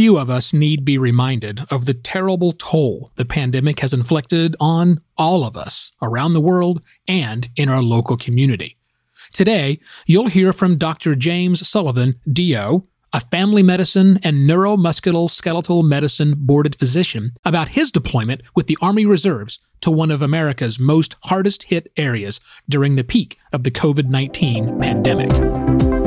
few of us need be reminded of the terrible toll the pandemic has inflicted on all of us around the world and in our local community. Today, you'll hear from Dr. James Sullivan, DO, a family medicine and neuromusculoskeletal medicine boarded physician, about his deployment with the Army Reserves to one of America's most hardest hit areas during the peak of the COVID 19 pandemic.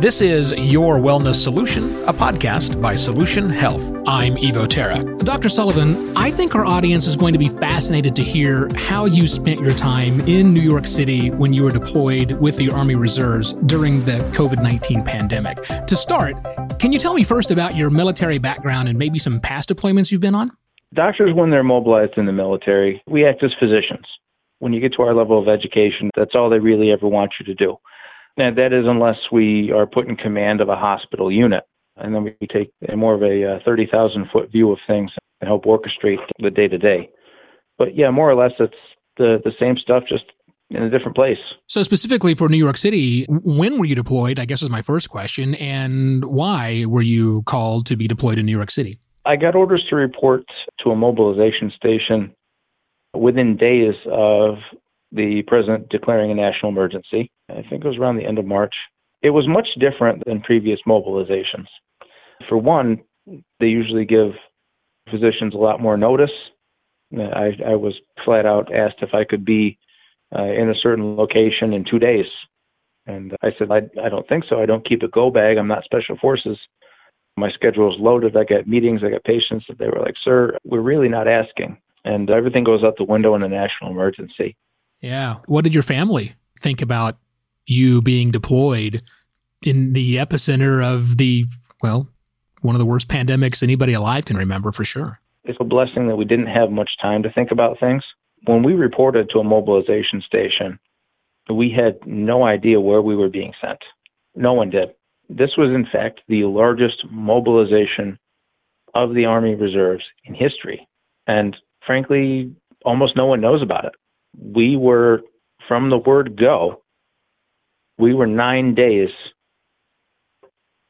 This is Your Wellness Solution, a podcast by Solution Health. I'm Evo Terra. Dr. Sullivan, I think our audience is going to be fascinated to hear how you spent your time in New York City when you were deployed with the Army Reserves during the COVID 19 pandemic. To start, can you tell me first about your military background and maybe some past deployments you've been on? Doctors, when they're mobilized in the military, we act as physicians. When you get to our level of education, that's all they really ever want you to do. And that is unless we are put in command of a hospital unit. And then we take a more of a uh, 30,000 foot view of things and help orchestrate the day to day. But yeah, more or less, it's the, the same stuff, just in a different place. So, specifically for New York City, when were you deployed? I guess is my first question. And why were you called to be deployed in New York City? I got orders to report to a mobilization station within days of the president declaring a national emergency. I think it was around the end of March. It was much different than previous mobilizations. For one, they usually give physicians a lot more notice. I, I was flat out asked if I could be uh, in a certain location in two days. And I said, I, I don't think so. I don't keep a go bag. I'm not special forces. My schedule is loaded. I got meetings. I got patients. They were like, sir, we're really not asking. And everything goes out the window in a national emergency. Yeah. What did your family think about you being deployed in the epicenter of the, well, one of the worst pandemics anybody alive can remember for sure? It's a blessing that we didn't have much time to think about things. When we reported to a mobilization station, we had no idea where we were being sent. No one did. This was, in fact, the largest mobilization of the Army Reserves in history. And frankly, almost no one knows about it we were from the word go, we were nine days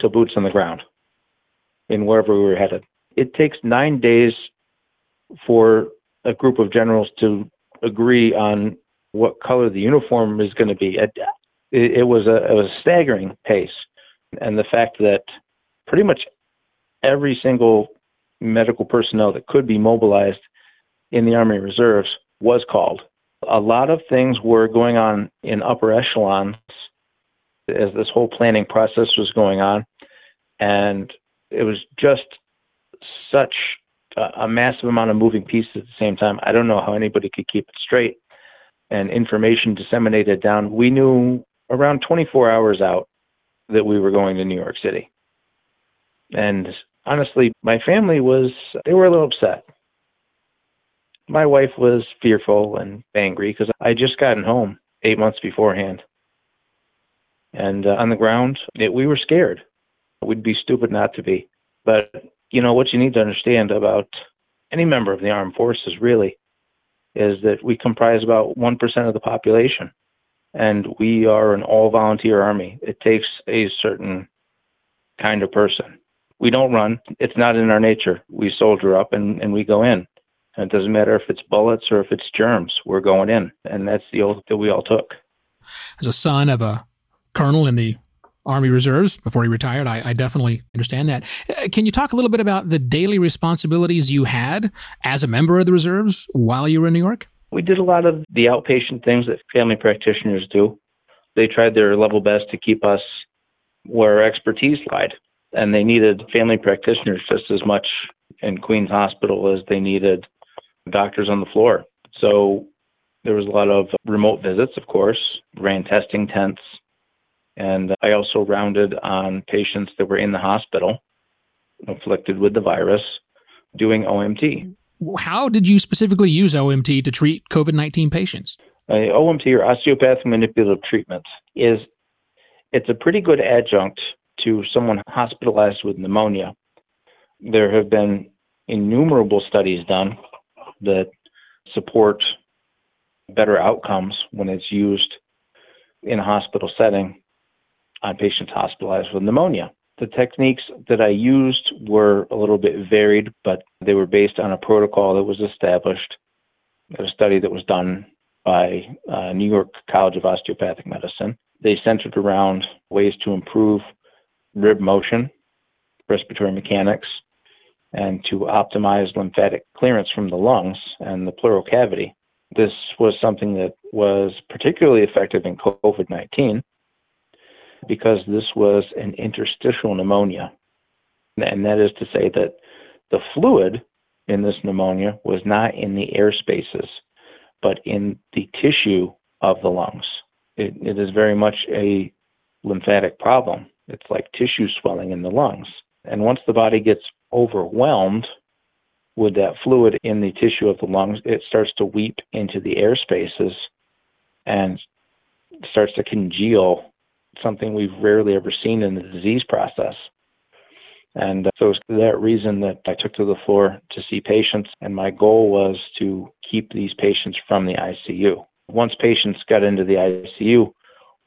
to boots on the ground in wherever we were headed. It takes nine days for a group of generals to agree on what color the uniform is going to be. It, it, was a, it was a staggering pace, and the fact that pretty much every single medical personnel that could be mobilized in the Army Reserves was called a lot of things were going on in upper echelons as this whole planning process was going on. And it was just such a, a massive amount of moving pieces at the same time. I don't know how anybody could keep it straight and information disseminated down. We knew around 24 hours out that we were going to New York City. And honestly, my family was, they were a little upset my wife was fearful and angry because I just gotten home eight months beforehand. And uh, on the ground, it, we were scared. We'd be stupid not to be. But, you know, what you need to understand about any member of the armed forces really is that we comprise about 1% of the population. And we are an all volunteer army. It takes a certain kind of person. We don't run, it's not in our nature. We soldier up and, and we go in. And it doesn't matter if it's bullets or if it's germs, we're going in. And that's the oath that we all took. As a son of a colonel in the Army Reserves before he retired, I, I definitely understand that. Uh, can you talk a little bit about the daily responsibilities you had as a member of the reserves while you were in New York? We did a lot of the outpatient things that family practitioners do. They tried their level best to keep us where our expertise lied. And they needed family practitioners just as much in Queens Hospital as they needed doctors on the floor. So there was a lot of remote visits, of course, ran testing tents, and I also rounded on patients that were in the hospital afflicted with the virus doing OMT. How did you specifically use OMT to treat COVID 19 patients? Uh, OMT or osteopathic manipulative treatment is it's a pretty good adjunct to someone hospitalized with pneumonia. There have been innumerable studies done that support better outcomes when it's used in a hospital setting on patients hospitalized with pneumonia. The techniques that I used were a little bit varied, but they were based on a protocol that was established, a study that was done by uh, New York College of Osteopathic Medicine. They centered around ways to improve rib motion, respiratory mechanics, and to optimize lymphatic clearance from the lungs and the pleural cavity. This was something that was particularly effective in COVID 19 because this was an interstitial pneumonia. And that is to say that the fluid in this pneumonia was not in the air spaces, but in the tissue of the lungs. It, it is very much a lymphatic problem. It's like tissue swelling in the lungs. And once the body gets overwhelmed with that fluid in the tissue of the lungs, it starts to weep into the air spaces and starts to congeal, something we've rarely ever seen in the disease process. And uh, so it's that reason that I took to the floor to see patients, and my goal was to keep these patients from the ICU. Once patients got into the ICU,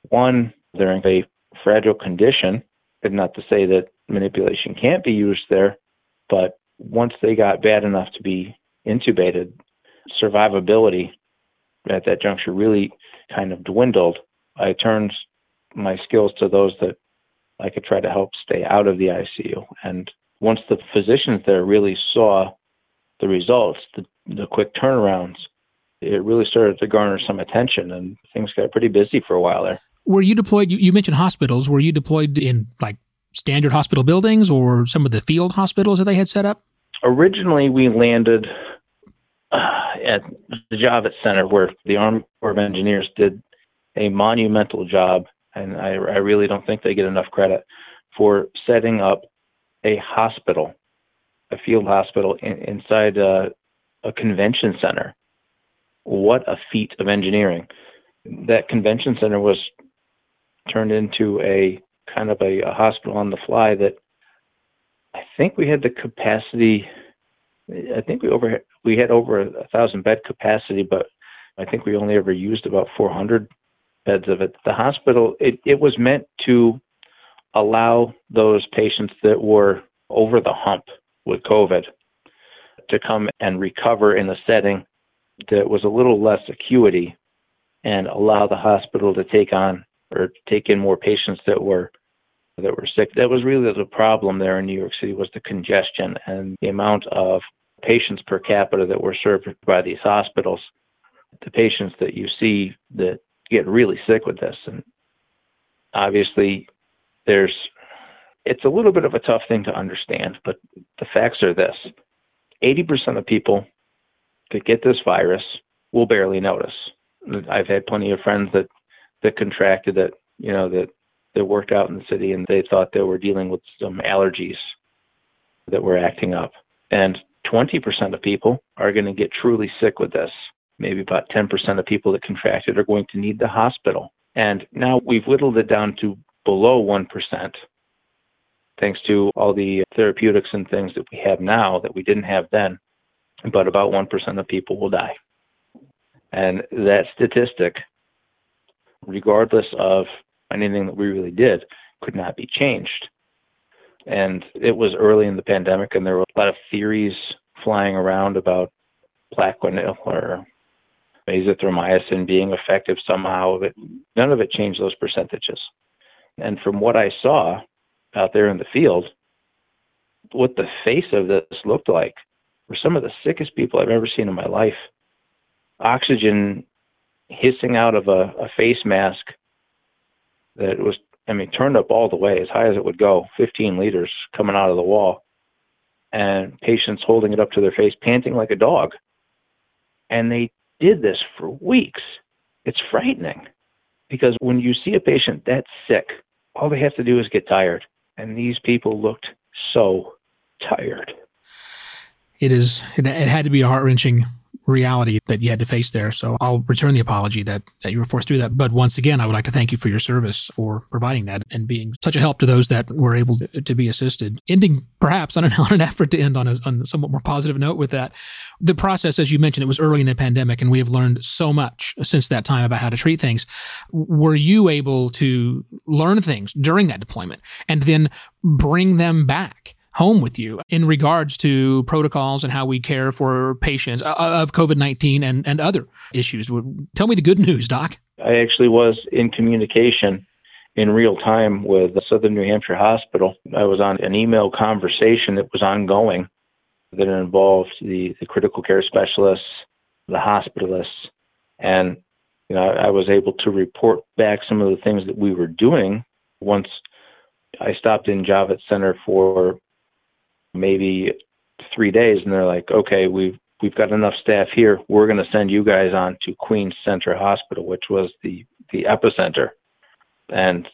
one, they're in a fragile condition, and not to say that manipulation can't be used there, but once they got bad enough to be intubated, survivability at that juncture really kind of dwindled. I turned my skills to those that I could try to help stay out of the ICU. And once the physicians there really saw the results, the, the quick turnarounds, it really started to garner some attention and things got pretty busy for a while there. Were you deployed? You, you mentioned hospitals. Were you deployed in like standard hospital buildings or some of the field hospitals that they had set up? Originally, we landed uh, at the Javits Center where the Army Corps of Engineers did a monumental job, and I, I really don't think they get enough credit for setting up a hospital, a field hospital in, inside a, a convention center. What a feat of engineering! That convention center was turned into a kind of a, a hospital on the fly that I think we had the capacity. I think we over we had over a thousand bed capacity, but I think we only ever used about 400 beds of it. The hospital it, it was meant to allow those patients that were over the hump with COVID to come and recover in a setting that was a little less acuity and allow the hospital to take on or take in more patients that were that were sick. That was really the problem there in New York City was the congestion and the amount of patients per capita that were served by these hospitals. The patients that you see that get really sick with this, and obviously there's it's a little bit of a tough thing to understand, but the facts are this: 80% of people that get this virus will barely notice. I've had plenty of friends that that contracted it, you know, that that worked out in the city and they thought they were dealing with some allergies that were acting up. And 20% of people are going to get truly sick with this. Maybe about 10% of people that contracted are going to need the hospital. And now we've whittled it down to below 1%, thanks to all the therapeutics and things that we have now that we didn't have then. But about 1% of people will die. And that statistic regardless of anything that we really did, could not be changed. And it was early in the pandemic, and there were a lot of theories flying around about Plaquenil or azithromycin being effective somehow. But none of it changed those percentages. And from what I saw out there in the field, what the face of this looked like were some of the sickest people I've ever seen in my life. Oxygen hissing out of a, a face mask that was, I mean, turned up all the way as high as it would go, 15 liters coming out of the wall, and patients holding it up to their face, panting like a dog. And they did this for weeks. It's frightening because when you see a patient that sick, all they have to do is get tired. And these people looked so tired. It is, it, it had to be a heart wrenching reality that you had to face there. So I'll return the apology that, that you were forced through that. But once again, I would like to thank you for your service for providing that and being such a help to those that were able to, to be assisted. Ending perhaps on an, on an effort to end on a, on a somewhat more positive note with that. The process, as you mentioned, it was early in the pandemic and we have learned so much since that time about how to treat things. Were you able to learn things during that deployment and then bring them back? Home with you in regards to protocols and how we care for patients uh, uh, of COVID 19 and, and other issues. Tell me the good news, Doc. I actually was in communication in real time with the Southern New Hampshire Hospital. I was on an email conversation that was ongoing that involved the, the critical care specialists, the hospitalists, and you know, I was able to report back some of the things that we were doing once I stopped in Javits Center for maybe three days, and they're like, okay, we've we've got enough staff here. We're going to send you guys on to Queens Center Hospital, which was the the epicenter, and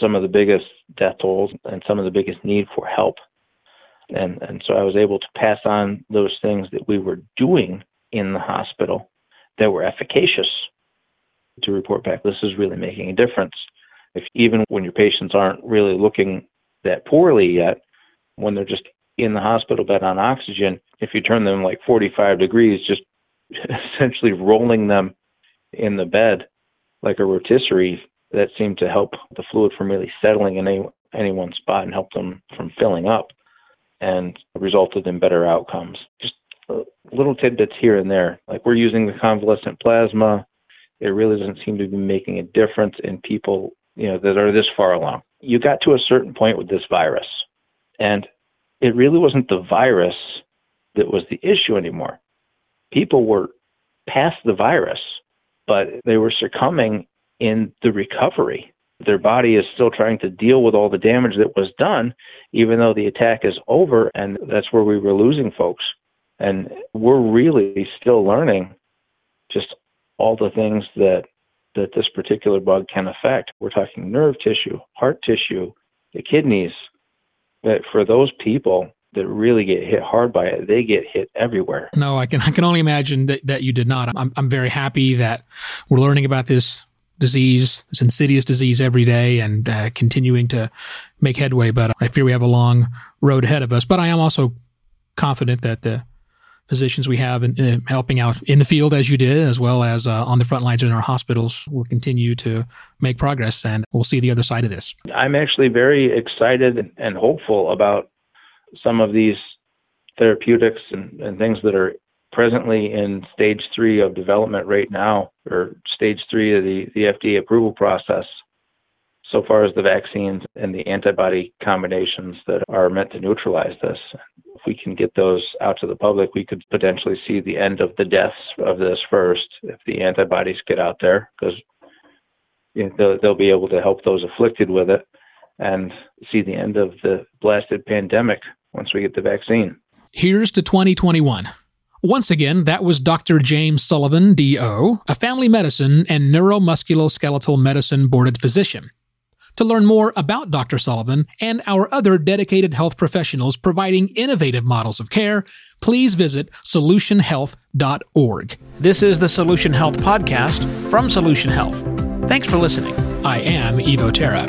some of the biggest death tolls and some of the biggest need for help. And and so I was able to pass on those things that we were doing in the hospital that were efficacious to report back. This is really making a difference. If even when your patients aren't really looking that poorly yet, when they're just in the hospital bed on oxygen, if you turn them like 45 degrees, just essentially rolling them in the bed like a rotisserie, that seemed to help the fluid from really settling in any, any one spot and help them from filling up and resulted in better outcomes. Just uh, little tidbits here and there. Like we're using the convalescent plasma. It really doesn't seem to be making a difference in people, you know, that are this far along. You got to a certain point with this virus. And it really wasn't the virus that was the issue anymore. People were past the virus, but they were succumbing in the recovery. Their body is still trying to deal with all the damage that was done, even though the attack is over, and that's where we were losing folks. And we're really still learning just all the things that that this particular bug can affect. We're talking nerve tissue, heart tissue, the kidneys, that for those people that really get hit hard by it, they get hit everywhere. No, I can I can only imagine that, that you did not. I'm I'm very happy that we're learning about this disease, this insidious disease every day, and uh, continuing to make headway. But I fear we have a long road ahead of us. But I am also confident that the physicians we have in, uh, helping out in the field as you did, as well as uh, on the front lines in our hospitals, will continue to make progress, and we'll see the other side of this. I'm actually very excited and hopeful about some of these therapeutics and, and things that are presently in stage three of development right now, or stage three of the, the FDA approval process so far as the vaccines and the antibody combinations that are meant to neutralize this. If we can get those out to the public, we could potentially see the end of the deaths of this first if the antibodies get out there, because you know, they'll, they'll be able to help those afflicted with it and see the end of the blasted pandemic once we get the vaccine. Here's to 2021. Once again, that was Dr. James Sullivan, DO, a family medicine and neuromusculoskeletal medicine boarded physician. To learn more about Dr. Sullivan and our other dedicated health professionals providing innovative models of care, please visit solutionhealth.org. This is the Solution Health Podcast from Solution Health. Thanks for listening. I am Evo Terra.